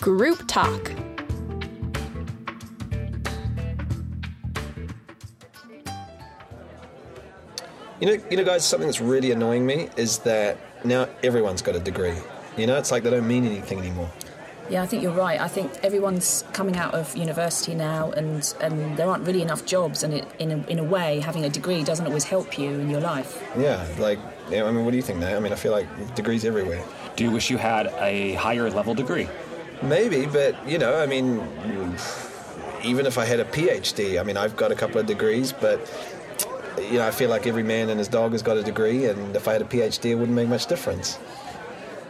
Group Talk. You know, you know, guys, something that's really annoying me is that now everyone's got a degree. You know, it's like they don't mean anything anymore. Yeah, I think you're right. I think everyone's coming out of university now, and, and there aren't really enough jobs. And it, in, a, in a way, having a degree doesn't always help you in your life. Yeah, like, yeah, I mean, what do you think, Nate? I mean, I feel like degrees everywhere. Do you wish you had a higher level degree? Maybe, but you know, I mean, even if I had a PhD, I mean, I've got a couple of degrees, but you know, I feel like every man and his dog has got a degree, and if I had a PhD, it wouldn't make much difference.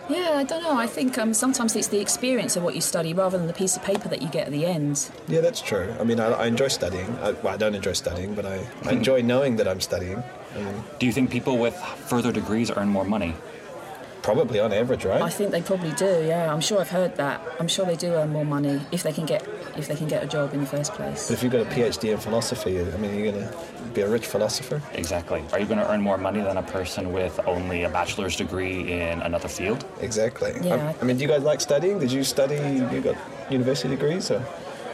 Yeah, I don't know. I think um, sometimes it's the experience of what you study rather than the piece of paper that you get at the end. Yeah, that's true. I mean, I, I enjoy studying. I, well, I don't enjoy studying, but I, I enjoy knowing that I'm studying. I mean, Do you think people with further degrees earn more money? Probably on average, right? I think they probably do. Yeah, I'm sure I've heard that. I'm sure they do earn more money if they can get if they can get a job in the first place. But if you've got a PhD in philosophy, I mean, you're going to be a rich philosopher. Exactly. Are you going to earn more money than a person with only a bachelor's degree in another field? Exactly. Yeah. I, I mean, do you guys like studying? Did you study? You got university degrees? Or?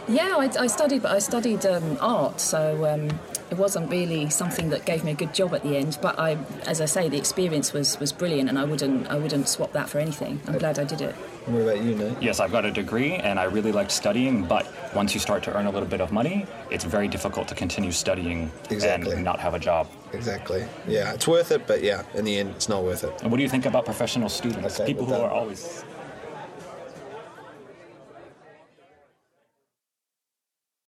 Yeah, I, I studied, but I studied um, art, so um, it wasn't really something that gave me a good job at the end. But I, as I say, the experience was, was brilliant, and I wouldn't I wouldn't swap that for anything. I'm glad I did it. What about you, Nate? Yes, I've got a degree and I really liked studying, but once you start to earn a little bit of money, it's very difficult to continue studying Exactly. and not have a job. Exactly. Yeah, it's worth it, but yeah, in the end, it's not worth it. And what do you think about professional students? Okay, People who well are always